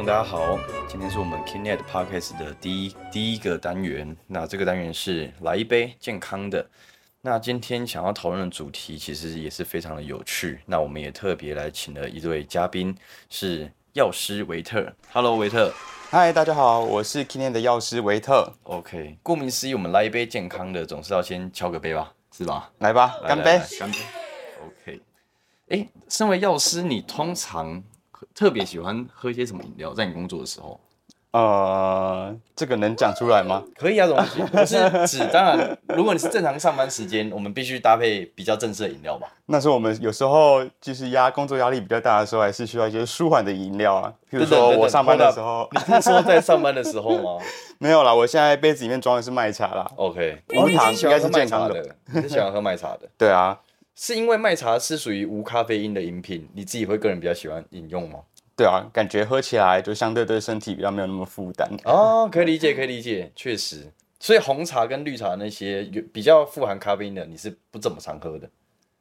众大家好，今天是我们 Kinet Podcast 的第一第一个单元。那这个单元是来一杯健康的。那今天想要讨论的主题其实也是非常的有趣。那我们也特别来请了一位嘉宾，是药师维特。Hello，维特。嗨，大家好，我是 Kinet 的药师维特。OK，顾名思义，我们来一杯健康的，总是要先敲个杯吧，是吧？来吧，干杯！干杯。OK。哎，身为药师，你通常特别喜欢喝一些什么饮料？在你工作的时候？呃，这个能讲出来吗？可以啊，东西我是指，当然，如果你是正常上班时间，我们必须搭配比较正式的饮料吧。那是我们有时候就是压工作压力比较大的时候，还是需要一些舒缓的饮料啊。比如说我上班的时候，你是说在上班的时候吗？没有啦，我现在杯子里面装的是麦茶啦。OK，无糖应该是健康的。你是喜欢喝麦茶的？对啊，是因为麦茶是属于无咖啡因的饮品，你自己会个人比较喜欢饮用吗？对啊，感觉喝起来就相对对身体比较没有那么负担 哦，可以理解，可以理解，确实。所以红茶跟绿茶那些有比较富含咖啡因的，你是不怎么常喝的。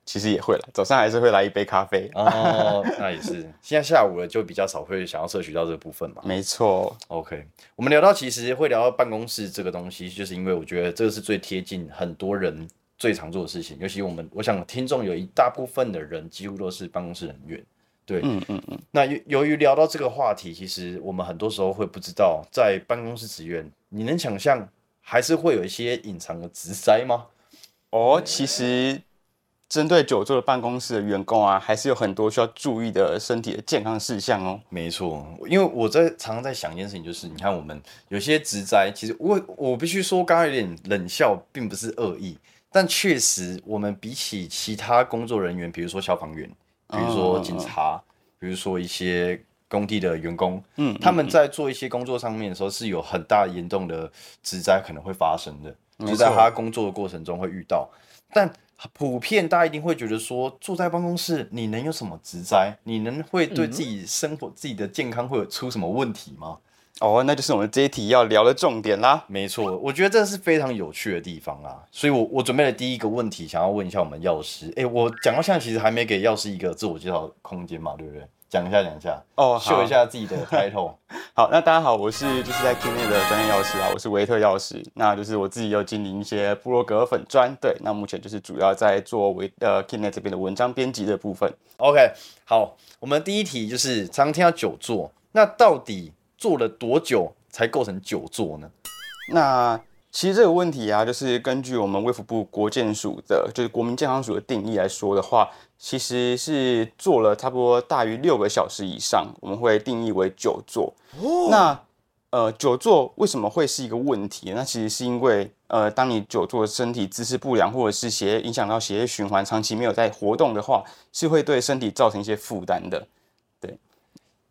其实也会了，早上还是会来一杯咖啡哦。那也是，现在下午了就比较少会想要摄取到这个部分嘛。没错。OK，我们聊到其实会聊到办公室这个东西，就是因为我觉得这个是最贴近很多人最常做的事情，尤其我们，我想听众有一大部分的人几乎都是办公室人员。对，嗯嗯嗯。那由由于聊到这个话题，其实我们很多时候会不知道，在办公室职员，你能想象还是会有一些隐藏的职灾吗？哦，其实针对久坐的办公室的员工啊，还是有很多需要注意的身体的健康事项哦。没错，因为我在常常在想一件事情，就是你看我们有些职灾，其实我我必须说，刚刚有点冷笑，并不是恶意，但确实我们比起其他工作人员，比如说消防员。比如说警察，比如说一些工地的员工，嗯，他们在做一些工作上面的时候，是有很大严重的职灾可能会发生的，就在他工作的过程中会遇到。但普遍大家一定会觉得说，坐在办公室，你能有什么职灾？你能会对自己生活、自己的健康会有出什么问题吗？哦，那就是我们这一题要聊的重点啦。没错，我觉得这是非常有趣的地方啊。所以，我我准备了第一个问题，想要问一下我们药师。哎，我讲到现在，其实还没给药师一个自我介绍空间嘛，对不对？讲一下，讲一下哦，秀一下自己的 title。好，那大家好，我是就是在 k i n e 的专业药师啊，我是维特药师。那就是我自己有经营一些部落格粉砖，对，那目前就是主要在做维呃 k i n e 这边的文章编辑的部分。OK，好，我们第一题就是常听到久坐，那到底做了多久？才构成久坐呢？那其实这个问题啊，就是根据我们卫福部国健署的，就是国民健康署的定义来说的话，其实是做了差不多大于六个小时以上，我们会定义为久坐。那呃，久坐为什么会是一个问题？那其实是因为呃，当你久坐身体姿势不良，或者是血液影响到血液循环，长期没有在活动的话，是会对身体造成一些负担的。对，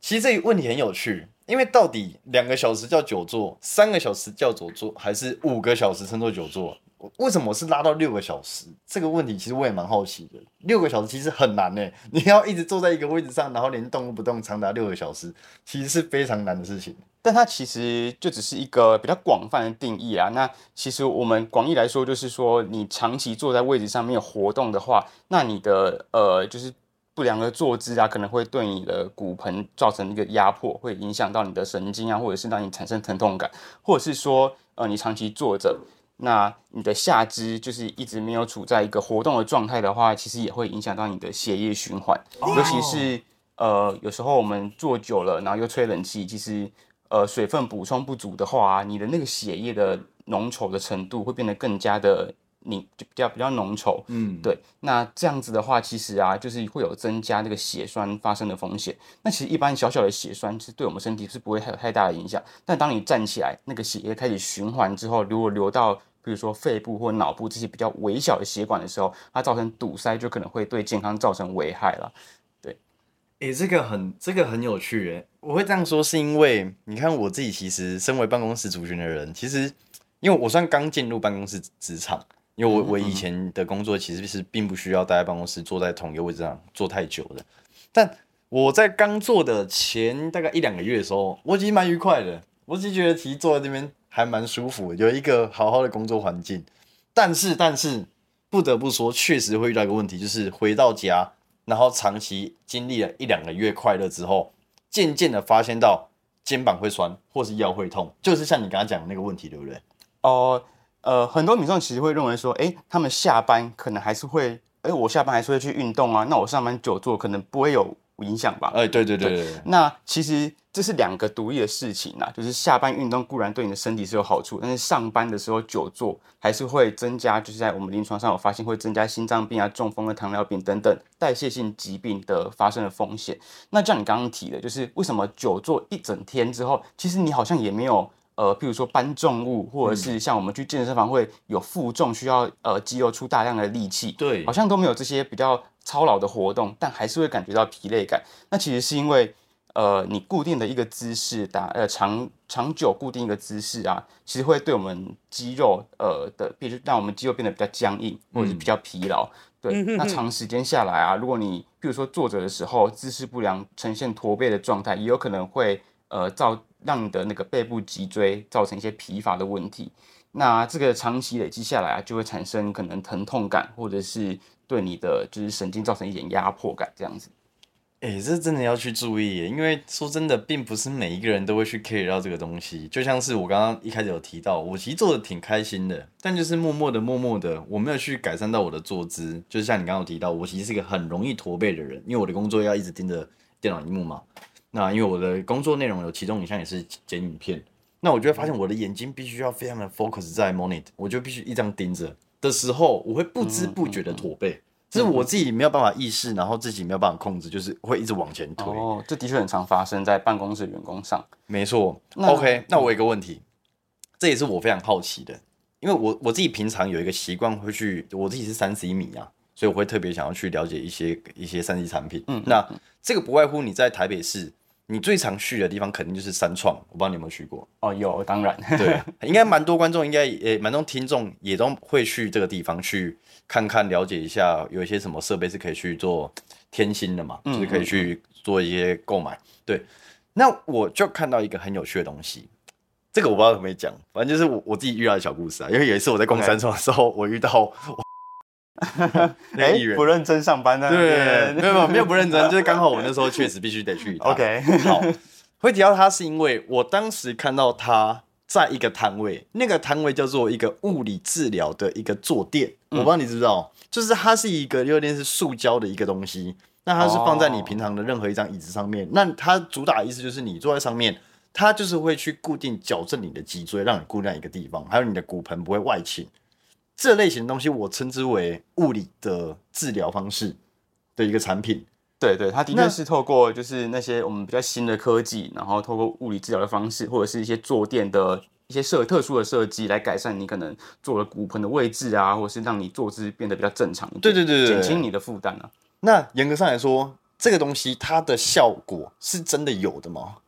其实这个问题很有趣。因为到底两个小时叫久坐，三个小时叫久坐，还是五个小时称作久坐？为什么是拉到六个小时？这个问题其实我也蛮好奇的。六个小时其实很难呢，你要一直坐在一个位置上，然后连动都不动，长达六个小时，其实是非常难的事情。但它其实就只是一个比较广泛的定义啊。那其实我们广义来说，就是说你长期坐在位置上面活动的话，那你的呃就是。不良的坐姿啊，可能会对你的骨盆造成一个压迫，会影响到你的神经啊，或者是让你产生疼痛感，或者是说，呃，你长期坐着，那你的下肢就是一直没有处在一个活动的状态的话，其实也会影响到你的血液循环，尤其是呃，有时候我们坐久了，然后又吹冷气，其实呃，水分补充不足的话，你的那个血液的浓稠的程度会变得更加的。你就比较比较浓稠，嗯，对，那这样子的话，其实啊，就是会有增加那个血栓发生的风险。那其实一般小小的血栓是对我们身体是不会太有太大的影响。但当你站起来，那个血液开始循环之后，如果流到比如说肺部或脑部这些比较微小的血管的时候，它造成堵塞，就可能会对健康造成危害了。对，诶，这个很这个很有趣诶。我会这样说是因为你看我自己其实身为办公室族群的人，其实因为我算刚进入办公室职场。因为我我以前的工作其实是并不需要待在办公室坐在同一个位置上坐太久的，但我在刚做的前大概一两个月的时候，我其实蛮愉快的，我其实觉得其实坐在这边还蛮舒服，有一个好好的工作环境。但是但是不得不说，确实会遇到一个问题，就是回到家，然后长期经历了一两个月快乐之后，渐渐的发现到肩膀会酸，或是腰会痛，就是像你刚刚讲的那个问题，对不对？哦，呃，很多民众其实会认为说，哎，他们下班可能还是会，哎，我下班还是会去运动啊，那我上班久坐可能不会有影响吧？哎，对对对对。那其实这是两个独立的事情啊，就是下班运动固然对你的身体是有好处，但是上班的时候久坐还是会增加，就是在我们临床上有发现会增加心脏病啊、中风啊糖尿病等等代谢性疾病的发生的风险。那像你刚刚提的，就是为什么久坐一整天之后，其实你好像也没有。呃，譬如说搬重物，或者是像我们去健身房会有负重，需要呃肌肉出大量的力气，对，好像都没有这些比较操劳的活动，但还是会感觉到疲累感。那其实是因为呃你固定的一个姿势打呃长长久固定一个姿势啊，其实会对我们肌肉呃的，比如让我们肌肉变得比较僵硬，或者是比较疲劳。对，那长时间下来啊，如果你譬如说坐着的时候姿势不良，呈现驼背的状态，也有可能会呃造。让你的那个背部脊椎造成一些疲乏的问题，那这个长期累积下来啊，就会产生可能疼痛感，或者是对你的就是神经造成一点压迫感这样子。哎，这真的要去注意，因为说真的，并不是每一个人都会去 care 到这个东西。就像是我刚刚一开始有提到，我其实做的挺开心的，但就是默默的、默默的，我没有去改善到我的坐姿。就是像你刚刚提到，我其实是一个很容易驼背的人，因为我的工作要一直盯着电脑荧幕嘛。那因为我的工作内容有其中一项也是剪影片，那我就会发现我的眼睛必须要非常的 focus 在 monitor，我就必须一张盯着的时候，我会不知不觉的驼背，这是我自己没有办法意识，然后自己没有办法控制，就是会一直往前推。哦，这的确很常发生在办公室员工上。没错。OK，那我有一个问题，这也是我非常好奇的，因为我我自己平常有一个习惯会去，我自己是三 C 米啊。所以我会特别想要去了解一些一些三 D 产品。嗯，那这个不外乎你在台北市，你最常去的地方肯定就是三创。我不知道你有没有去过？哦，有，当然。对，应该蛮多观众，应该也蛮多听众也都会去这个地方去看看，了解一下有一些什么设备是可以去做天新的嘛，就是可以去做一些购买。对，那我就看到一个很有趣的东西，这个我不知道怎么讲，反正就是我我自己遇到的小故事啊。因为有一次我在逛三创的时候，我遇到。哎，不认真上班呢？对，没有没有不认真，就是刚好我那时候确实必须得去。OK，好，会提到他是因为我当时看到他在一个摊位，那个摊位叫做一个物理治疗的一个坐垫，我不知道你知不知道，就是它是一个有点是塑胶的一个东西，那它是放在你平常的任何一张椅子上面，那它主打意思就是你坐在上面，它就是会去固定矫正你的脊椎，让你固定一个地方，还有你的骨盆不会外倾。这类型的东西，我称之为物理的治疗方式的一个产品。对对，它的确是透过就是那些我们比较新的科技，然后透过物理治疗的方式，或者是一些坐垫的一些设特殊的设计，来改善你可能坐的骨盆的位置啊，或者是让你坐姿变得比较正常。对对对减轻你的负担啊。那严格上来说，这个东西它的效果是真的有的吗？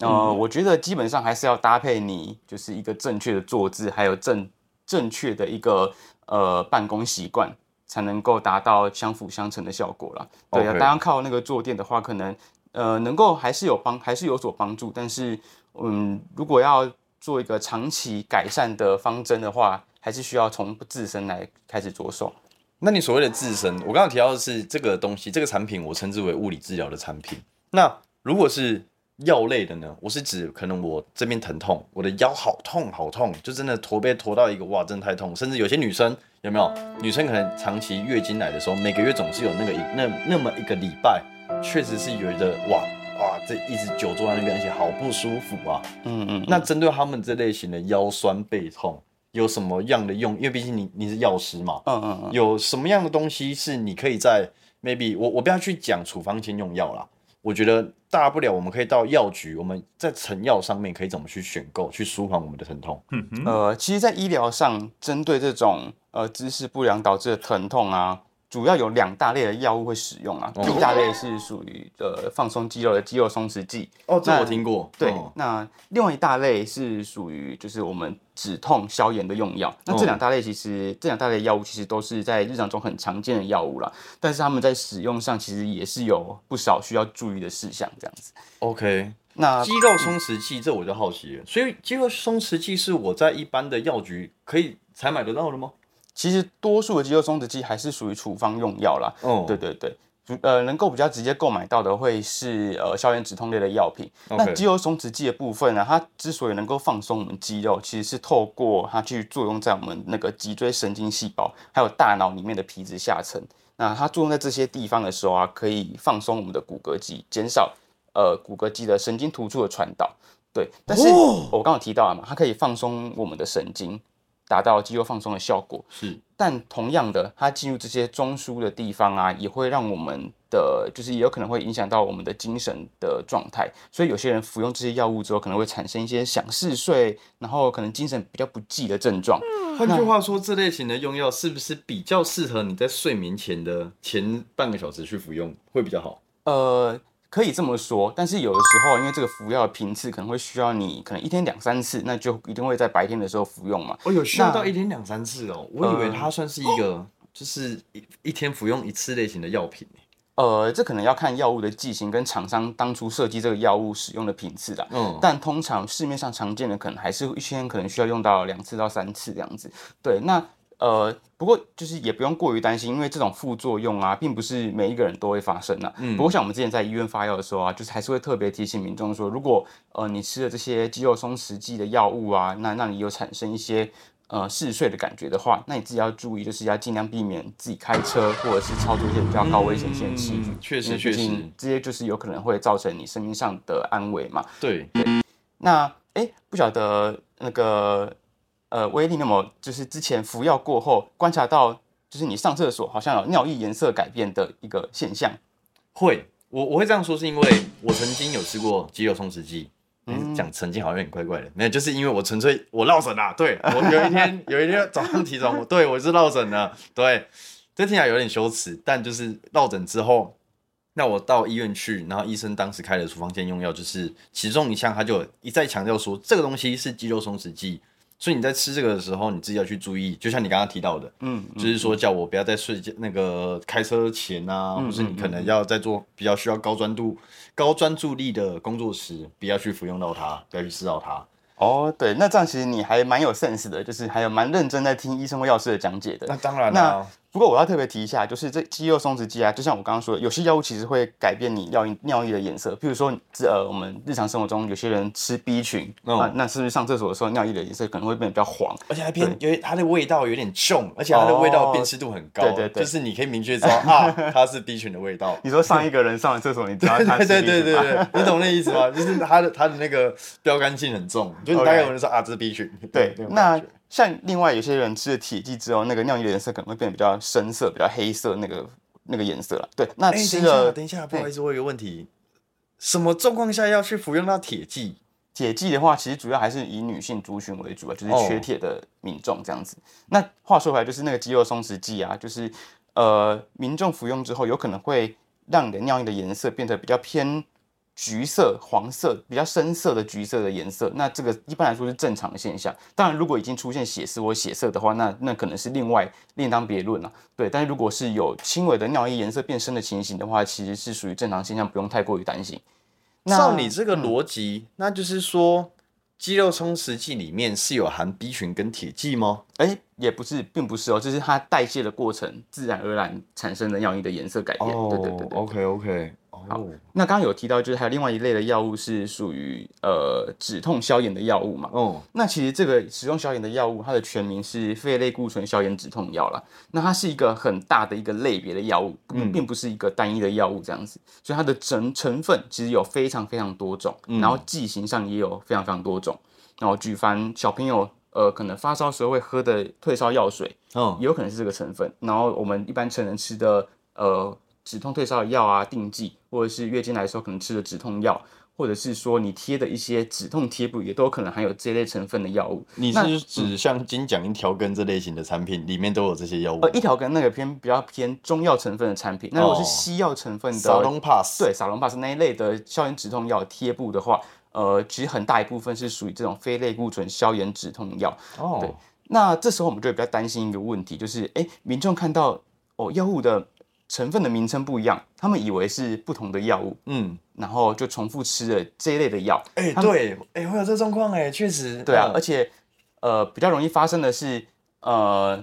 呃，我觉得基本上还是要搭配你就是一个正确的坐姿，还有正。正确的一个呃办公习惯，才能够达到相辅相成的效果了。对啊，当然靠那个坐垫的话，可能呃能够还是有帮，还是有所帮助。但是嗯，如果要做一个长期改善的方针的话，还是需要从自身来开始着手。那你所谓的自身，我刚刚提到的是这个东西，这个产品我称之为物理治疗的产品。那如果是药类的呢？我是指可能我这边疼痛，我的腰好痛好痛，就真的驼背驼到一个哇，真的太痛。甚至有些女生有没有？女生可能长期月经来的时候，每个月总是有那个一那那么一个礼拜，确实是有的哇哇，这一直久坐在那边，而且好不舒服啊。嗯嗯。那针对他们这类型的腰酸背痛，有什么样的用？因为毕竟你你是药师嘛。嗯嗯嗯。有什么样的东西是你可以在 maybe 我我不要去讲处方先用药啦。我觉得大不了我们可以到药局，我们在成药上面可以怎么去选购，去舒缓我们的疼痛。嗯呃，其实，在医疗上，针对这种呃姿势不良导致的疼痛啊。主要有两大类的药物会使用啊，第一大类是属于呃放松肌肉的肌肉松弛剂哦，这我听过。对，那另外一大类是属于就是我们止痛消炎的用药。那这两大类其实这两大类药物其实都是在日常中很常见的药物啦，但是他们在使用上其实也是有不少需要注意的事项，这样子。OK，那肌肉松弛剂这我就好奇了，所以肌肉松弛剂是我在一般的药局可以才买得到的吗？其实多数的肌肉松弛剂还是属于处方用药啦。哦，对对对，呃能够比较直接购买到的会是呃消炎止痛类的药品。那肌肉松弛剂的部分呢，它之所以能够放松我们肌肉，其实是透过它去作用在我们那个脊椎神经细胞还有大脑里面的皮质下层。那它作用在这些地方的时候啊，可以放松我们的骨骼肌，减少呃骨骼肌的神经突触的传导。对，但是哦我刚刚有提到了嘛，它可以放松我们的神经，达到肌肉放松的效果。是但同样的，它进入这些中枢的地方啊，也会让我们的，就是也有可能会影响到我们的精神的状态。所以有些人服用这些药物之后，可能会产生一些想嗜睡，然后可能精神比较不济的症状。换句话说，这类型的用药是不是比较适合你在睡眠前的前半个小时去服用会比较好？呃，可以这么说，但是有的时候，因为这个服药的频次可能会需要你可能一天两三次，那就一定会在白天的时候服用嘛。哦，有需要到一天两三次哦，我以为它算是一个就是一一天服用一次类型的药品欸呃，这可能要看药物的剂型跟厂商当初设计这个药物使用的频次啦。嗯，但通常市面上常见的可能还是一天可能需要用到两次到三次这样子。对，那呃，不过就是也不用过于担心，因为这种副作用啊，并不是每一个人都会发生啊。嗯不过像我们之前在医院发药的时候啊，就是还是会特别提醒民众说，如果呃你吃了这些肌肉松弛剂的药物啊，那让你有产生一些。呃，嗜睡的感觉的话，那你自己要注意，就是要尽量避免自己开车或者是操作一些比较高危险性的器具嗯，确实确实这些就是有可能会造成你生命上的安危嘛。对，那哎，不晓得那个呃，威力，你有没有就是之前服药过后观察到，就是你上厕所好像有尿液颜色改变的一个现象？会，我我会这样说，是因为我曾经有吃过肌肉松弛剂。嗯，讲曾经好像有点怪怪的，没有，就是因为我纯粹我落枕啦。对我有一天有一天早上起床，我对我是落枕了，对，这听起来有点羞耻，但就是落枕之后，那我到医院去，然后医生当时开了处方间用药，就是其中一项他就一再强调说，这个东西是肌肉松弛剂，所以你在吃这个的时候，你自己要去注意，就像你刚刚提到的，嗯，就是说叫我不要在睡觉那个开车前啊，嗯或是你可能要在做比较需要高专注、高专注力的工作时，不要去服用到它，不要去吃到它。哦，对，那这样其实你还蛮有 sense 的，就是还有蛮认真在听医生或药师的讲解的。那当然那啦、不过我要特别提一下，就是这肌肉松弛剂啊，就像我刚刚说的，有些药物其实会改变你尿液尿液的颜色。譬如说，这呃，我们日常生活中有些人吃 B 群嗯啊，那是不是上厕所的时候尿液的颜色可能会变得比较黄？而且还偏有它的味道有点重，而且它的味道辨识度很高，对对对就是你可以明确知道 啊，它是 B 群的味道。你说上一个人上完厕所，你知道他对是对 B 对群吗对对，你懂那意思吗？就是它的它的那个标杆性很重，就是大概有人说啊，这是 B 群。对那，像另外有些人吃了铁剂之后，那个尿液的颜色可能会变得比较深色、比较黑色那个那个颜色了。对，那哎，吃了等一下，不好意思，我有个问题，什么状况下要去服用到铁剂？铁剂的话，其实主要还是以女性族群为主啊，就是哦缺铁的民众这样子。那话说回来，就是那个肌肉松弛剂啊，就是呃，民众服用之后，有可能会让你的尿液的颜色变得比较偏橘色、黄色、比较深色的橘色的颜色。那这个一般来说是正常的现象。当然，如果已经出现血丝或血色的话，那那可能是另外另当别论了。对，但是如果是有轻微的尿液颜色变深的情形的话，其实是属于正常现象，不用太过于担心。那照你这个逻辑，那就是说，肌肉充实剂里面是有含 B 群跟铁剂吗？哎，也不是，并不是哦，这是它代谢的过程，自然而然产生的尿液的颜色改变。对对对对。，OK OK，哦，那刚刚有提到，就是还有另外一类的药物是属于呃止痛消炎的药物嘛。哦，那其实这个使用消炎的药物，它的全名是非类固醇消炎止痛药啦。那它是一个很大的一个类别的药物，嗯并不是一个单一的药物这样子。所以它的成成分其实有非常非常多种，嗯然后剂型上也有非常非常多种。然后举凡小朋友呃可能发烧时候会喝的退烧药水，哦，也有可能是这个成分。然后我们一般成人吃的呃止痛退烧的药啊、定剂，或者是月经来的时候可能吃的止痛药，或者是说你贴的一些止痛贴布，也都有可能含有这类成分的药物。你是指像金奖一条根这类型的产品里面都有这些药物呃，一条根那个偏比较偏中药成分的产品，那如果是哦西药成分的，沙龙 pass，对沙龙帕斯那一类的消炎止痛药贴布的话，呃，其实很大一部分是属于这种非类固醇消炎止痛药。对哦，那这时候我们就会比较担心一个问题，就是哎，民众看到哦药物的成分的名称不一样，他们以为是不同的药物，嗯，然后就重复吃了这一类的药。哎，对，哎，会有这状况，哎，确实，对啊，嗯而且呃比较容易发生的是呃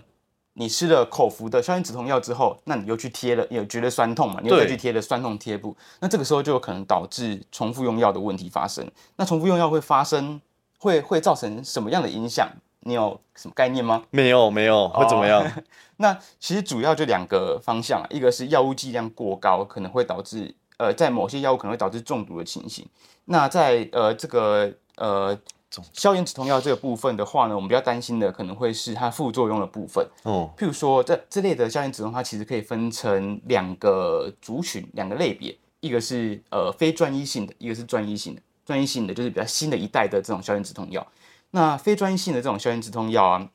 你吃了口服的消炎止痛药之后，那你又去贴了，有觉得酸痛嘛？你又再去贴了酸痛贴布，那这个时候就有可能导致重复用药的问题发生。那重复用药会发生，会会造成什么样的影响？你有什么概念吗？没有，没有，会怎么样？那其实主要就两个方向，一个是药物剂量过高，可能会导致呃，在某些药物可能会导致中毒的情形。那在呃这个呃。消炎止痛药这个部分的话呢，我们比较担心的可能会是它副作用的部分。哦，譬如说这这类的消炎止痛，它其实可以分成两个族群、两个类别，一个是呃非专一性的，一个是专一性的。专一性的就是比较新的一代的这种消炎止痛药。那非专一性的这种消炎止痛药啊，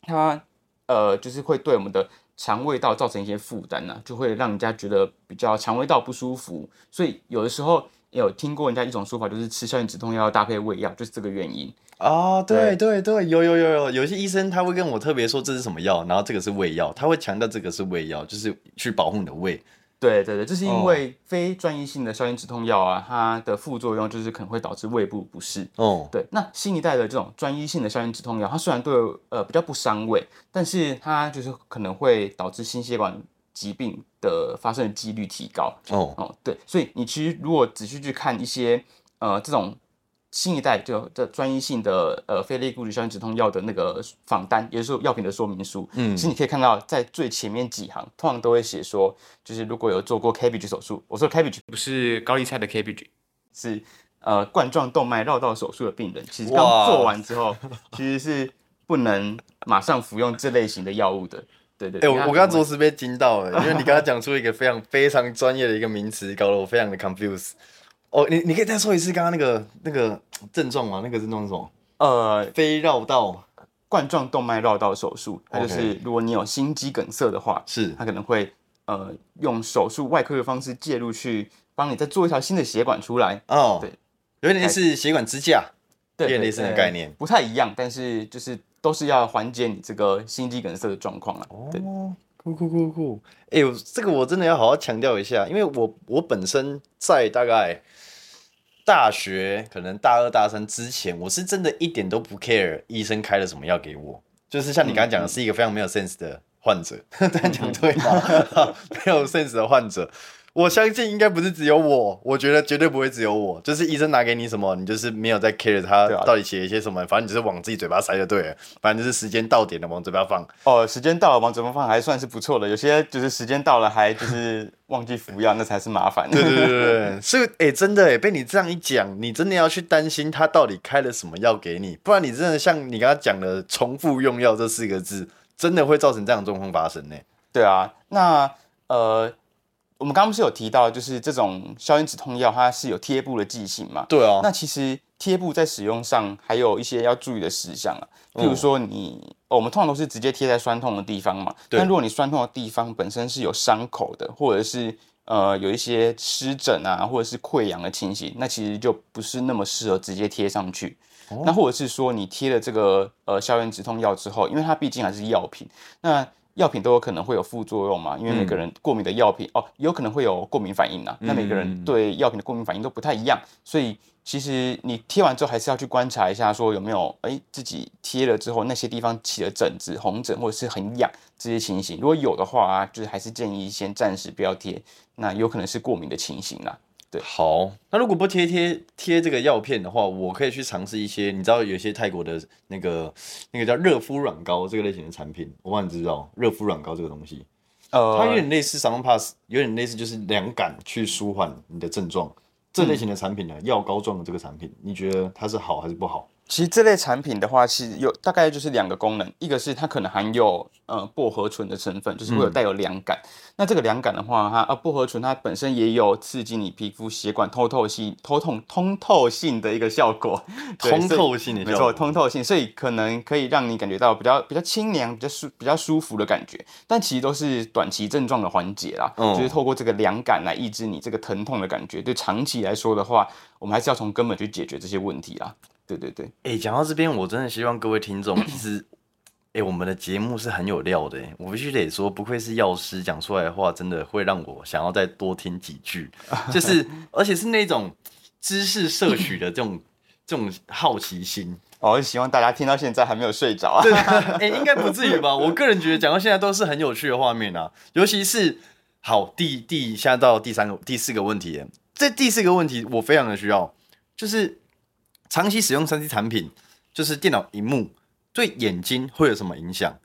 它呃就是会对我们的肠胃道造成一些负担呢，就会让人家觉得比较肠胃道不舒服。所以有的时候。有听过人家一种说法，就是吃消炎止痛药搭配胃药，就是这个原因啊。对对对，有有有有，有些医生他会跟我特别说这是什么药，然后这个是胃药，他会强调这个是胃药，就是去保护你的胃。对对对，这是因为非专一性的消炎止痛药啊，它的副作用就是可能会导致胃部不适。哦，对，那新一代的这种专一性的消炎止痛药，它虽然对呃比较不伤胃，但是它就是可能会导致心血管。疾病的发生的几率提高哦哦对，所以你其实如果仔细去看一些呃这种新一代就的专一性的呃非类固醇消炎止痛药的那个仿单，也就是药品的说明书，嗯，其实你可以看到在最前面几行，通常都会写说，就是如果有做过 cabbage 手术，我说 cabbage 不是高丽菜的 cabbage，是呃冠状动脉绕道手术的病人，其实刚做完之后，其实是不能马上服用这类型的药物的。对对，哎，我我刚刚着实被惊到了，因为你刚刚讲出一个非常非常专业的一个名词，搞得我非常的 confuse。哦，你你可以再说一次刚刚那个那个症状吗？那个症状是什么？呃，非绕道冠状动脉绕道手术，它就是如果你有心肌梗塞的话，是它可能会呃用手术外科的方式介入去帮你再做一条新的血管出来。哦，对，有点类似血管支架，有点类似的概念，不太一样，但是就是。都是要缓解你这个心肌梗塞的状况啊。哦，酷酷酷酷！哎呦，这个我真的要好好强调一下，因为我我本身在大概大学可能大二大三之前，我是真的一点都不 care 医生开了什么药给我，就是像你刚刚讲的，是一个非常没有 sense 的患者，但讲对吗？没有 sense 的患者。我相信应该不是只有我，我觉得绝对不会只有我。就是医生拿给你什么，你就是没有在 care 他到底写一些什么，反正你就是往自己嘴巴塞就对了。反正就是时间到点了往嘴巴放。哦，时间到了往嘴巴放还算是不错的。有些就是时间到了还就是忘记服药，那才是麻烦。对对对对，是哎，真的哎，被你这样一讲，你真的要去担心他到底开了什么药给你，不然你真的像你刚刚讲的重复用药这四个字，真的会造成这样的状况发生呢。对啊，那呃。我们刚刚不是有提到，就是这种消炎止痛药，它是有贴布的剂型嘛？对啊。那其实贴布在使用上还有一些要注意的事项啊，譬如说你，我们通常都是直接贴在酸痛的地方嘛。但如果你酸痛的地方本身是有伤口的，或者是呃有一些湿疹啊，或者是溃疡的情形，那其实就不是那么适合直接贴上去。那或者是说你贴了这个呃消炎止痛药之后，因为它毕竟还是药品，那药品都有可能会有副作用嘛？因为每个人过敏的药品哦，有可能会有过敏反应呐。那每个人对药品的过敏反应都不太一样，所以其实你贴完之后还是要去观察一下，说有没有哎自己贴了之后那些地方起了疹子、红疹或者是很痒这些情形。如果有的话啊，就是还是建议先暂时不要贴，那有可能是过敏的情形啦。对，好，那如果不贴贴贴这个药片的话，我可以去尝试一些，你知道有些泰国的那个那个叫热敷软膏这个类型的产品，我帮你知道热敷软膏这个东西，呃，它有点类似 s a m pass，有点类似就是凉感去舒缓你的症状，这类型的产品呢，药膏状的这个产品，你觉得它是好还是不好？其实这类产品的话，其实有大概就是两个功能，一个是它可能含有呃薄荷醇的成分，就是会有带有凉感。那这个凉感的话，它呃薄荷醇它本身也有刺激你皮肤血管通透性、通透通透性的一个效果。通透性的没错，通透性，所以可能可以让你感觉到比较比较清凉、比较舒比较舒服的感觉。但其实都是短期症状的缓解啦，就是透过这个凉感来抑制你这个疼痛的感觉。对长期来说的话，我们还是要从根本去解决这些问题啦。对对对，哎，讲到这边，我真的希望各位听众，其 实，哎，我们的节目是很有料的，我必须得说，不愧是药师，讲出来的话，真的会让我想要再多听几句，就是，而且是那种知识摄取的这种。这种好奇心。哦，希望大家听到现在还没有睡着啊。对，哎、应该不至于吧？我个人觉得讲到现在都是很有趣的画面啊，尤其是好第第现在到第三个第四个问题了，这第四个问题我非常的需要，就是长期使用三 C 产品，就是电脑荧幕对眼睛会有什么影响？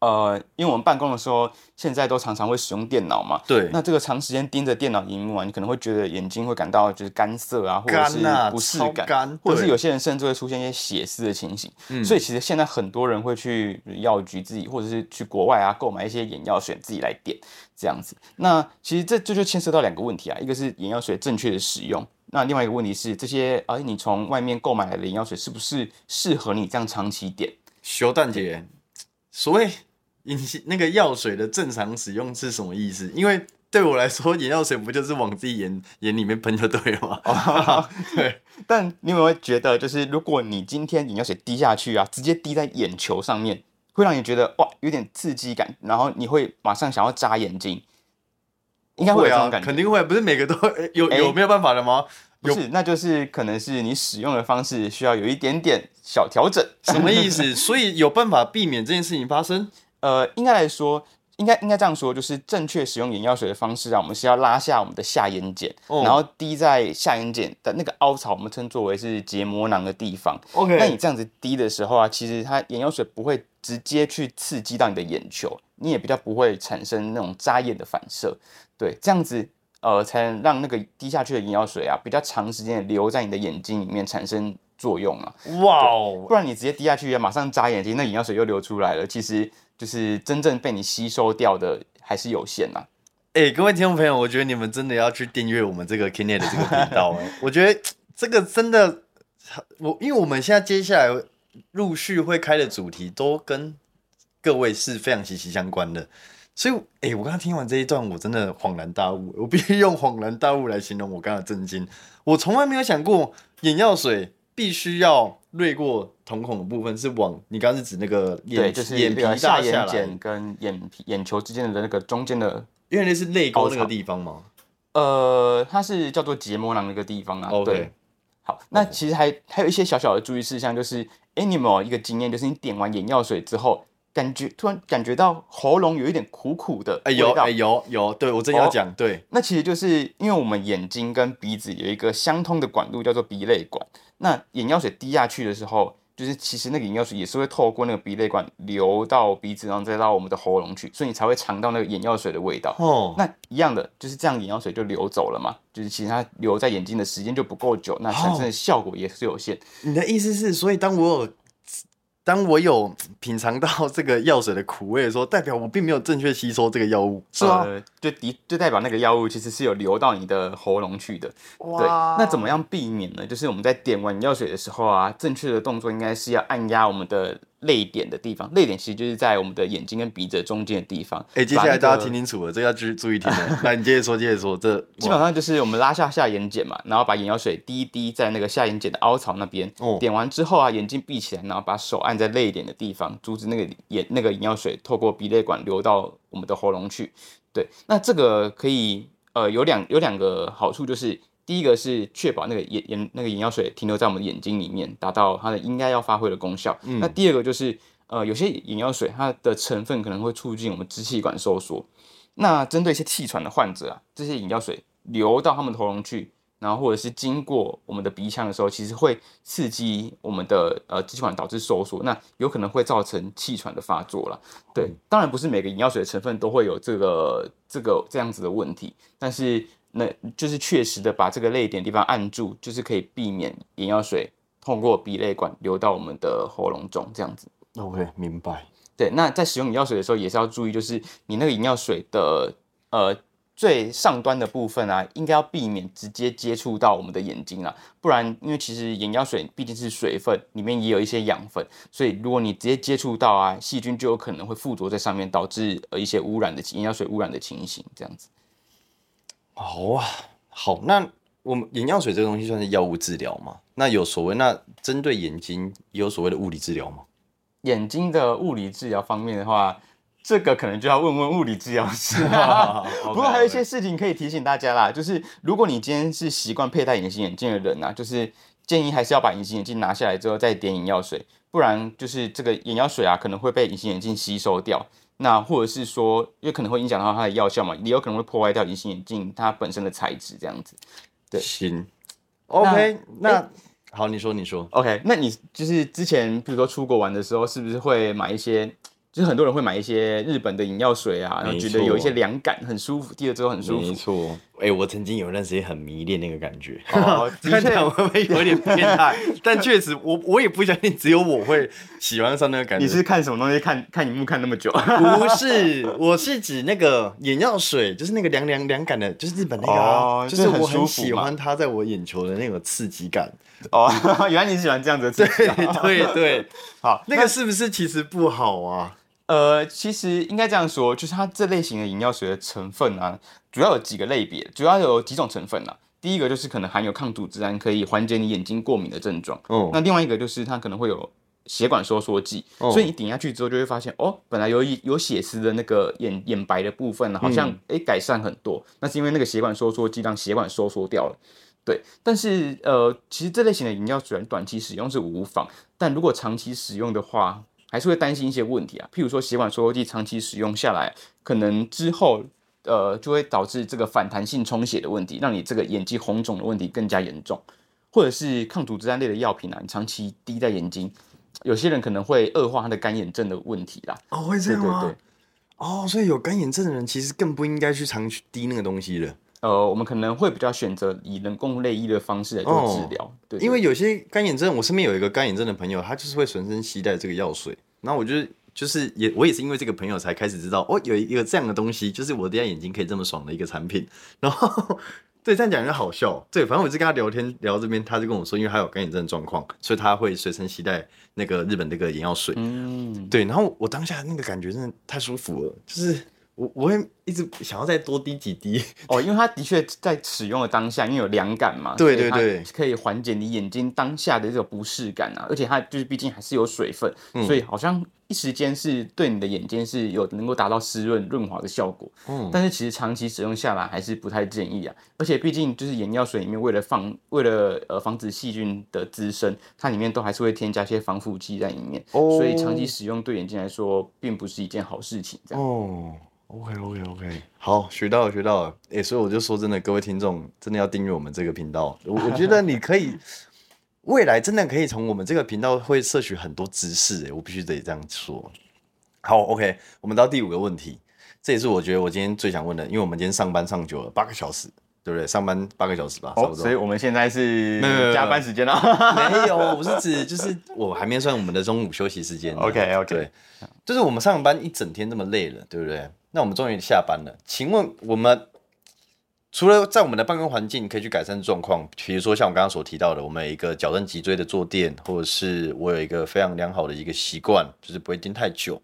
呃，因为我们办公的时候，现在都常常会使用电脑嘛。对，那这个长时间盯着电脑荧幕啊，你可能会觉得眼睛会感到就是干涩啊，或者是、不适感，或者是有些人甚至会出现一些血丝的情形。嗯所以其实现在很多人会去药局自己，或者是去国外啊购买一些眼药水自己来点这样子。那其实这这就牵涉到两个问题啊，一个是眼药水正确的使用。那另外一个问题是，这些啊，你从外面购买来的眼药水是不是适合你这样长期点？修蛋姐，所谓隐形那个药水的正常使用是什么意思？因为对我来说，眼药水不就是往自己眼眼里面喷就对了吗？对，但你有没有觉得，就是如果你今天眼药水滴下去啊，直接滴在眼球上面，会让你觉得哇有点刺激感，然后你会马上想要眨眼睛，应该会有这啊种感，觉。肯定会，不是每个都 有哎有没有办法的吗？不是，那就是可能是你使用的方式需要有一点点小调整。什么意思？所以有办法避免这件事情发生？呃，应该来说，应该应该这样说，就是正确使用眼药水的方式啊，我们是要拉下我们的下眼睑，哦然后滴在下眼睑的那个凹槽，我们称作为是结膜囊的地方。OK 那你这样子滴的时候啊，其实它眼药水不会直接去刺激到你的眼球，你也比较不会产生那种扎眼的反射。对，这样子呃，才能让那个滴下去的眼药水啊，比较长时间的留在你的眼睛里面产生作用啊。哇哦，不然你直接滴下去，马上眨眼睛，那眼药水又流出来了，其实就是真正被你吸收掉的还是有限呐、哎、各位听众朋友，我觉得你们真的要去订阅我们这个 Kinet 的这个频道 哎，我觉得这个真的，我因为我们现在接下来陆续会开的主题都跟各位是非常息息相关的，所以哎、我刚刚听完这一段，我真的恍然大悟，我必须用恍然大悟来形容我刚刚的震惊。我从来没有想过眼药水必须要掠过瞳孔的部分是往你刚刚是指那个眼对，就是眼皮那个下眼睑跟眼皮眼球之间的那个中间的，因为那是泪沟那个地方嘛。呃，它是叫做结膜囊那个地方啊。对，好，那其实还还有一些小小的注意事项，就是，哎，你有没有一个经验，就是你点完眼药水之后，感觉突然感觉到喉咙有一点苦苦的哎、有哎、有有，对我正要哦讲，对，那其实就是因为我们眼睛跟鼻子有一个相通的管路，叫做鼻泪管。那眼药水滴下去的时候，就是其实那个眼药水也是会透过那个鼻泪管流到鼻子，然后再到我们的喉咙去，所以你才会尝到那个眼药水的味道。哦，那一样的，就是这样，眼药水就流走了嘛。就是其实它留在眼睛的时间就不够久，那产生的效果也是有限。你的意思是，所以当我有当我有品尝到这个药水的苦味的时候，代表我并没有正确吸收这个药物，是吗？呃，就的就代表那个药物其实是有流到你的喉咙去的。对，那怎么样避免呢？就是我们在点完药水的时候啊，正确的动作应该是要按压我们的泪点的地方，泪点其实就是在我们的眼睛跟鼻子中间的地方。哎、接下来大家听清楚了，这个要注注意听了。来，你接着说，接着说，这基本上就是我们拉下下眼睑嘛，然后把眼药水滴一滴在那个下眼睑的凹槽那边，哦点完之后啊，眼睛闭起来，然后把手按在泪点的地方，阻止那个眼那个眼药水透过鼻泪管流到我们的喉咙去。对，那这个可以呃有两有两个好处，就是第一个是确保那个眼眼那个眼药水停留在我们的眼睛里面，达到它的应该要发挥的功效。那第二个就是呃有些眼药水它的成分可能会促进我们支气管收缩。那针对一些气喘的患者啊，这些眼药水流到他们的喉咙去，然后或者是经过我们的鼻腔的时候，其实会刺激我们的呃支气管，导致收缩，那有可能会造成气喘的发作了。对，当然不是每个眼药水的成分都会有这个这个这样子的问题，但是那就是确实的把这个泪点地方按住，就是可以避免眼药水通过鼻泪管流到我们的喉咙中这样子。OK，明白。对，那在使用眼药水的时候也是要注意，就是你那个眼药水的呃最上端的部分啊，应该要避免直接接触到我们的眼睛啊，不然因为其实眼药水毕竟是水分，里面也有一些养分，所以如果你直接接触到啊，细菌就有可能会附着在上面，导致呃一些污染的眼药水污染的情形，这样子。好啊，好，那我们眼药水这个东西算是药物治疗吗？那有所谓，那针对眼睛有所谓的物理治疗吗？眼睛的物理治疗方面的话，这个可能就要问问物理治疗师。不过还有一些事情可以提醒大家啦，就是如果你今天是习惯佩戴隐形眼镜的人啊，就是建议还是要把隐形眼镜拿下来之后再点眼药水，不然就是这个眼药水啊可能会被隐形眼镜吸收掉。那或者是说，因为可能会影响到它的药效嘛，也有可能会破坏掉隐形眼镜它本身的材质这样子。对行，OK，那好，你说，你说，OK，那你就是之前比如说出国玩的时候，是不是会买一些？就是很多人会买一些日本的饮料水啊，然后没觉得有一些错凉感，很舒服，滴了之后很舒服。没错，哎、我曾经有一段时间很迷恋那个感觉。看起来会不会有点变态？但确实，我我也不相信只有我会喜欢上那个感觉。你是看什么东西看看荧幕看那么久？不 是？我是指那个眼药水，就是那个凉凉凉感的，就是日本那个、啊，哦就是我很喜欢它在我眼球的那个刺激感。哦，原来你喜欢这样子的刺激对啊。对对，好，那个是不是其实不好啊？呃，其实应该这样说，就是它这类型的饮料水的成分啊，主要有几个类别，主要有几种成分啊。第一个就是可能含有抗组织胺，可以缓解你眼睛过敏的症状。哦那另外一个就是它可能会有血管收缩剂，哦所以你点下去之后就会发现，哦，本来有一有血丝的那个眼眼白的部分呢，好像诶改善很多。那是因为那个血管收缩剂让血管收缩掉了。对，但是呃，其实这类型的饮料水短期使用是无妨，但如果长期使用的话，还是会担心一些问题啊。譬如说血管收缩剂长期使用下来，可能之后呃就会导致这个反弹性充血的问题，让你这个眼睛红肿的问题更加严重，或者是抗组织胺类的药品啊，你长期滴在眼睛，有些人可能会恶化他的干眼症的问题啦。哦，会这对对对。哦，所以有干眼症的人其实更不应该去常去滴那个东西了，呃，我们可能会比较选择以人工泪液的方式来做治疗，对对因为有些干眼症，我身边有一个干眼症的朋友，他就是会随身携带这个药水，然后我就就是也我也是因为这个朋友才开始知道，哦，有一个这样的东西，就是我滴在眼睛可以这么爽的一个产品，然后。对，这样讲就好笑。对，反正我是跟他聊天聊这边，他就跟我说，因为他有干眼症的状况，所以他会随身携带那个日本那个眼药水。嗯，对，然后我当下那个感觉真的太舒服了，就是我我会一直想要再多滴几滴。哦，因为它的确在使用的当下，因为有凉感嘛，对对对可以缓解你眼睛当下的这个不适感啊，而且它就是毕竟还是有水分，嗯所以好像一时间是对你的眼睛是有能够达到湿润润滑的效果。嗯，但是其实长期使用下来还是不太建议啊，而且毕竟就是眼药水里面为了防为了呃防止细菌的滋生，它里面都还是会添加一些防腐剂在里面，哦所以长期使用对眼睛来说并不是一件好事情。这样，哦，OK OK OK，好，学到了学到了。哎、所以我就说真的，各位听众真的要订阅我们这个频道。我我觉得你可以，未来真的可以从我们这个频道会摄取很多知识。哎，我必须得这样说。好，OK，我们到第五个问题，这也是我觉得我今天最想问的，因为我们今天上班上久了，八个小时，对不对？上班八个小时吧，差不哦，多。所以我们现在是加班时间了。没有，我是指就是我还没算我们的中午休息时间。OK，OK 对，就是我们上班一整天这么累了，对不对？那我们终于下班了，请问我们除了在我们的办公环境可以去改善状况，比如说像我刚刚所提到的，我们有一个矫正脊椎的坐垫，或者是我有一个非常良好的一个习惯，就是不会盯太久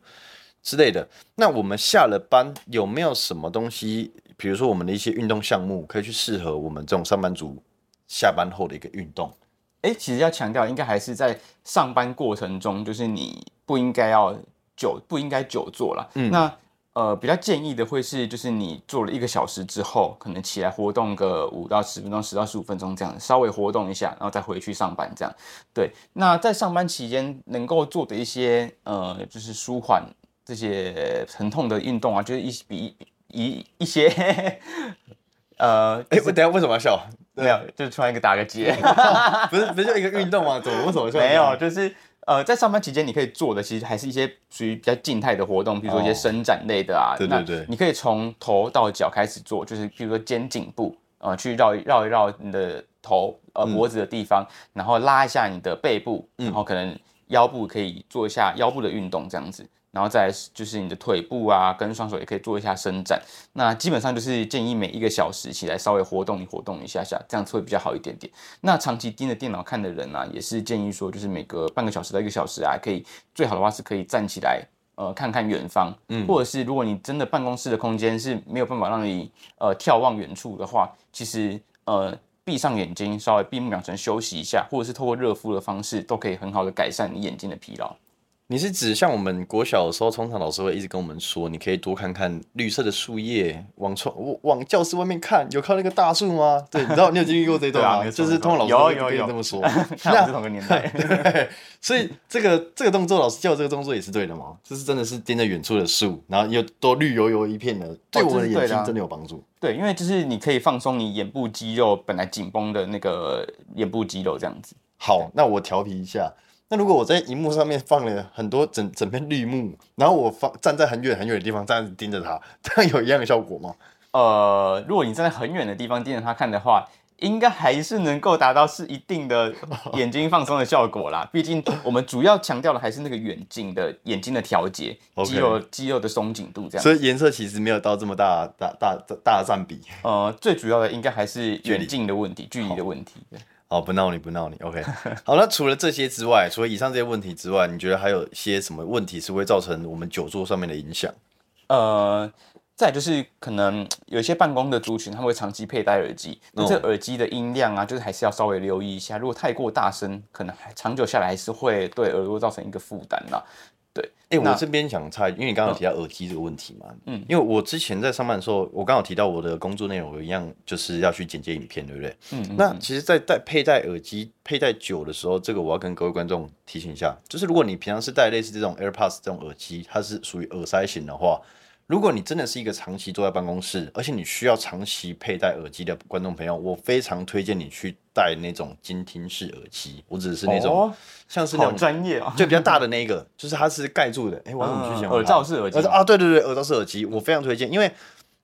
之类的。那我们下了班有没有什么东西，比如说我们的一些运动项目，可以去适合我们这种上班族下班后的一个运动？哎、其实要强调，应该还是在上班过程中，就是你不应该要久，不应该久坐了。嗯那呃，比较建议的会是，就是你做了一个小时之后，可能起来活动个五到十分钟，十到十五分钟这样，稍微活动一下，然后再回去上班这样。对，那在上班期间能够做的一些呃，就是舒缓这些疼痛的运动啊，就是一比一一些 呃，哎、我等下为什么要笑？没有，就是突然一个打个结。不是不是就一个运动吗？怎么为什么笑？没有，就是呃，在上班期间你可以做的，其实还是一些属于比较静态的活动，比如说一些哦伸展类的啊。那对对对你可以从头到脚开始做，就是比如说肩颈部，呃，去绕一绕一绕你的头呃嗯脖子的地方，然后拉一下你的背部，然后可能腰部可以做一下腰部的运动这样子。然后再来就是你的腿部啊，跟双手也可以做一下伸展。那基本上就是建议每一个小时起来稍微活动一活动一下下，这样子会比较好一点点。那长期盯着电脑看的人啊，也是建议说，就是每隔半个小时到一个小时啊，可以最好的话是可以站起来，呃，看看远方，嗯或者是如果你真的办公室的空间是没有办法让你呃眺望远处的话，其实呃闭上眼睛，稍微闭目养神休息一下，或者是透过热敷的方式，都可以很好的改善你眼睛的疲劳。你是指像我们国小的时候，通常老师会一直跟我们说，你可以多看看绿色的树叶，往窗往教室外面看，有看那个大树吗？对，你知道你有经历过这一段 吗？就是通常老师有会有有这么说。看我们是同个年代。对，所以这个这个动作，老师教这个动作也是对的吗？就是真的是盯着远处的树，然后又都绿油油一片的，对我们的眼睛真的有帮助。对，因为就是你可以放松你眼部肌肉本来紧绷的那个眼部肌肉，这样子。好，那我调皮一下。那如果我在荧幕上面放了很多整整片绿幕，然后我放站在很远很远的地方，这样子盯着它，这样有一样的效果吗？呃，如果你站在很远的地方盯着它看的话，应该还是能够达到是一定的 眼睛放松的效果啦。毕竟我们主要强调的还是那个远近的眼睛的调节，肌肉肌肉的松紧度这样。所以颜色其实没有到这么大大大大大的占比。呃，最主要的应该还是远近的问题，距离的问题。对好，不闹你，不闹你。OK，好，那除了这些之外，除了以上这些问题之外，你觉得还有一些什么问题是会造成我们久坐上面的影响？呃，再就是可能有一些办公的族群，他们会长期佩戴耳机，那这哦耳机的音量啊，就是还是要稍微留意一下。如果太过大声，可能还长久下来还是会对耳朵造成一个负担啦。对，哎、欸我这边想插因为你刚刚有提到耳机这个问题嘛，嗯，因为我之前在上班的时候，我刚好提到我的工作内容，有一样就是要去剪接影片，对不对？嗯，那其实，在戴佩戴耳机佩戴久的时候，这个我要跟各位观众提醒一下，就是如果你平常是戴类似这种 AirPods 这种耳机，它是属于耳塞型的话，如果你真的是一个长期坐在办公室，而且你需要长期佩戴耳机的观众朋友，我非常推荐你去戴那种监听式耳机，我指的是那种、哦像是那种专业啊。就比较大的那一个，就是它是盖住的。哎、我要怎么去讲？嗯耳罩式耳机罩啊，对对对，耳罩式耳机，我非常推荐，因为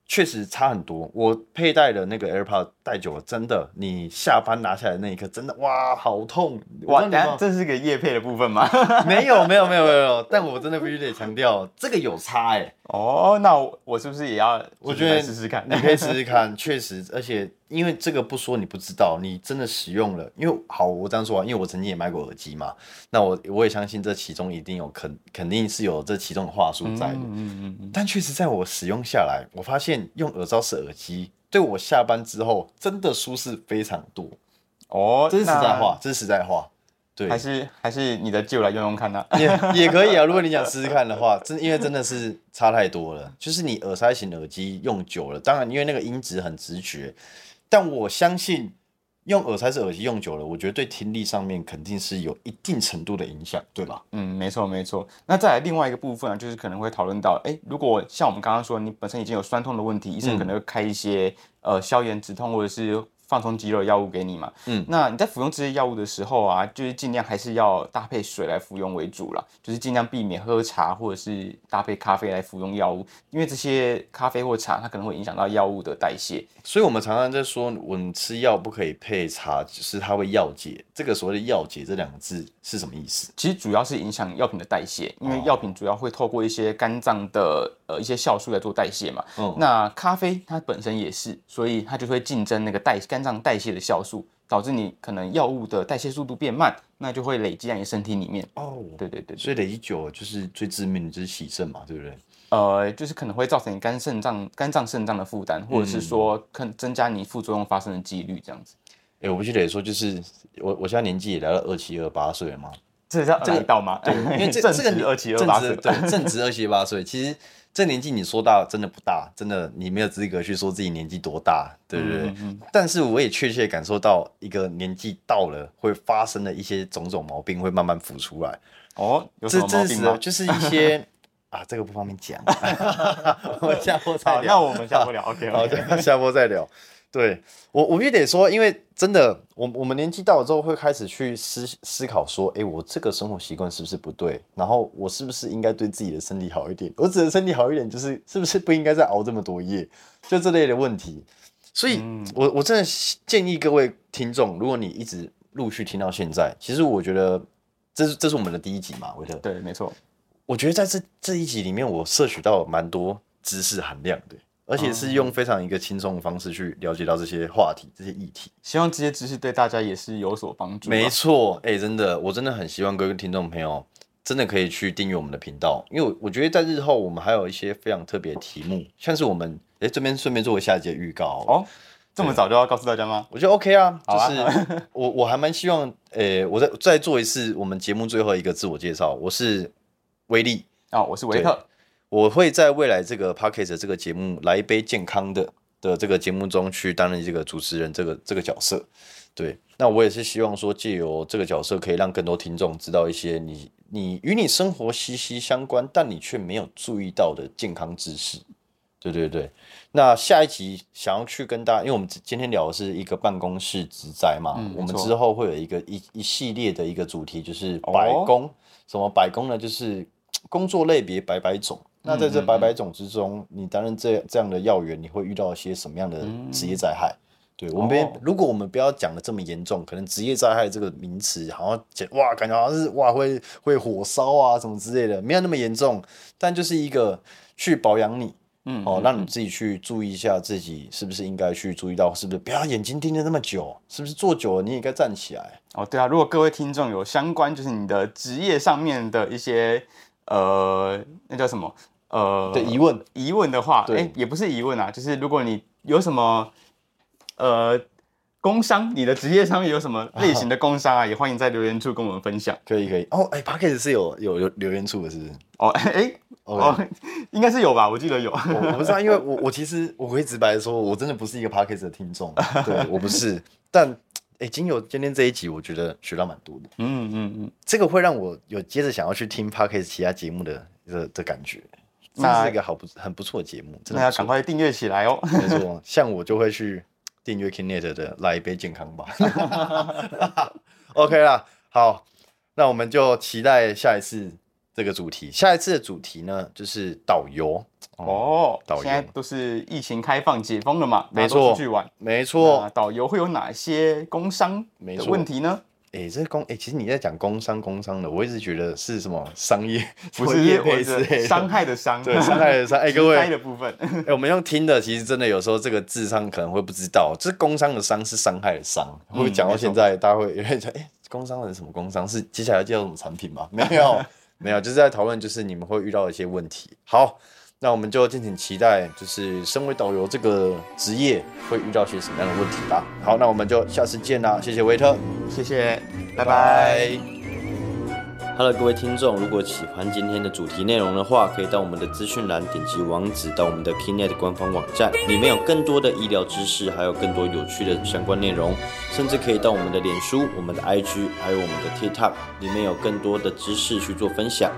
确实差很多。我佩戴的那个 AirPod 戴久了，真的，你下班拿下来的那一刻，真的哇，好痛！哇，我不知道你有没有等下这是个叶配的部分吗？没有没有没有没有没有，但我真的必须得强调，这个有差哎、哦，那我我是不是也要？我觉得试试看。你可以试试看，确实，而且因为这个不说你不知道，你真的使用了。因为好，我这样说啊，因为我曾经也买过耳机嘛，那我我也相信这其中一定有肯肯定是有这其中的话术在的。嗯嗯嗯，但确实在我使用下来，我发现用耳罩式耳机对我下班之后真的舒适非常多，哦，这是实在话，这是实在话。对，还是还是你的借我来用用看呢、也也可以啊，如果你想试试看的话，真因为真的是差太多了。就是你耳塞型耳机用久了，当然因为那个音质很直觉，但我相信用耳塞式耳机用久了，我觉得对听力上面肯定是有一定程度的影响，对吧？嗯，没错没错。那再来另外一个部分啊，就是可能会讨论到，哎，如果像我们刚刚说，你本身已经有酸痛的问题，医生可能会开一些、呃消炎止痛或者是放松肌肉的药物给你嘛。嗯，那你在服用这些药物的时候啊，就是尽量还是要搭配水来服用为主啦，就是尽量避免喝茶或者是搭配咖啡来服用药物，因为这些咖啡或茶它可能会影响到药物的代谢。所以我们常常在说，我们吃药不可以配茶，就是它会药解。这个所谓的药解这两个字是什么意思？其实主要是影响药品的代谢，因为药品主要会透过一些肝脏的呃一些酵素来做代谢嘛。嗯那咖啡它本身也是，所以它就会竞争那个代肝脏代谢的酵素，导致你可能药物的代谢速度变慢，那就会累积在你身体里面。哦，对对对对，所以累积久了就是最致命的就是洗肾嘛，对不对？呃，就是可能会造成你肝肾脏、肝脏、肾脏的负担，或者是说可能增加你副作用发生的几率，这样子。哎、我必须得说，就是我我现在年纪也来到二七二八岁了嘛，这叫这一道吗？对，因为这 正这个值二七二八岁对正值二七八岁，其实这年纪你说大真的不大，真的你没有资格去说自己年纪多大，对不对？嗯但是我也确切感受到一个年纪到了会发生的一些种种毛病会慢慢浮出来，哦，有什这真实的么毛病吗？就是一些 啊，这个不方便讲，我们下播再，聊。那我们下播聊。OK 好。下播再聊。对我，我必须得说，因为真的，我我们年纪到了之后，会开始去思思考说，哎，我这个生活习惯是不是不对？然后我是不是应该对自己的身体好一点？我指的身体好一点，就是是不是不应该再熬这么多夜？就这类的问题。所以，我我真的建议各位听众，如果你一直陆续听到现在，其实我觉得这是这是我们的第一集嘛，维特。对，没错。我觉得在这这一集里面，我摄取到蛮多知识含量的，而且是用非常一个轻松的方式去了解到这些话题、这些议题。希望这些知识对大家也是有所帮助啊。没错，哎、真的，我真的很希望各位听众朋友真的可以去订阅我们的频道，因为我我觉得在日后我们还有一些非常特别的题目，像是我们哎、这边顺便做个下一节预告哦，这么早就要告诉大家吗？我觉得 OK 啊，啊就是我我还蛮希望，诶、我再再做一次我们节目最后一个自我介绍，我是威力，啊、我是维特。我会在未来这个 p o c k e t 这个节目来一杯健康的的这个节目中去担任这个主持人这个这个角色。对，那我也是希望说借由这个角色，可以让更多听众知道一些你你与你生活息息相关，但你却没有注意到的健康知识。对对对，那下一集想要去跟大家，因为我们今天聊的是一个办公室职灾嘛，我们之后会有一个一一系列的一个主题，就是哦百工。什么白宫呢？就是工作类别百百种。那在这百百种之中，你担任这这样的要员，你会遇到一些什么样的职业灾害？对我们如果我们不要讲的这么严重，可能职业灾害这个名词好像讲哇，感觉好像是哇会会火烧啊什么之类的，没有那么严重，但就是一个去保养你，嗯，哦，嗯让你自己去注意一下自己是不是应该去注意到，是不是不要眼睛盯着那么久，是不是坐久了你也该站起来？哦，对啊，如果各位听众有相关就是你的职业上面的一些呃，那叫什么呃的疑问，疑问的话，对哎，也不是疑问啊，就是如果你有什么呃工伤，你的职业上面有什么类型的工伤啊，也欢迎在留言处跟我们分享。可以可以哦，哎 p a c k e t 是有有有留言处的，是不是？哦，哎、哦哦，应该是有吧，我记得有。我我不知道，因为我我其实我可以直白的说，我真的不是一个 p a c k a g e 的听众，对我不是。但哎，经由今天这一集，我觉得学到蛮多的，嗯嗯嗯，这个会让我有接着想要去听 p a c k a g e 其他节目的的的感觉。这那是一个好不很不错的节目，真的要赶快订阅起来哦。没错，像我就会去订阅 Kinet 的来一杯健康吧。OK 啦，好，那我们就期待下一次这个主题。下一次的主题呢，就是导游。哦，导游现在都是疫情开放解封了嘛，没错出去玩。没错那，导游会有哪些工伤的没问题呢？哎、这工哎、其实你在讲工商工商的，我一直觉得是什么商业，不是业是，配我之类的是伤害的伤，对伤害的伤。哎、各位，的部分。哎、我们用听的，其实真的有时候这个智商可能会不知道，这工伤的伤是伤害的伤。会不会讲到现在，大家会有点觉得，哎、工商的是什么工商？是接下来要介绍什么产品吗？没有，没有，就是在讨论，就是你们会遇到的一些问题。好，那我们就敬请期待，就是身为导游这个职业会遇到些什么样的问题吧。好，那我们就下次见啦，谢谢维特，谢谢，拜拜。拜。Hello，各位听众，如果喜欢今天的主题内容的话，可以到我们的资讯栏点击网址到我们的 Kinet 官方网站，里面有更多的医疗知识，还有更多有趣的相关内容，甚至可以到我们的脸书、我们的 IG，还有我们的 TikTok，里面有更多的知识去做分享。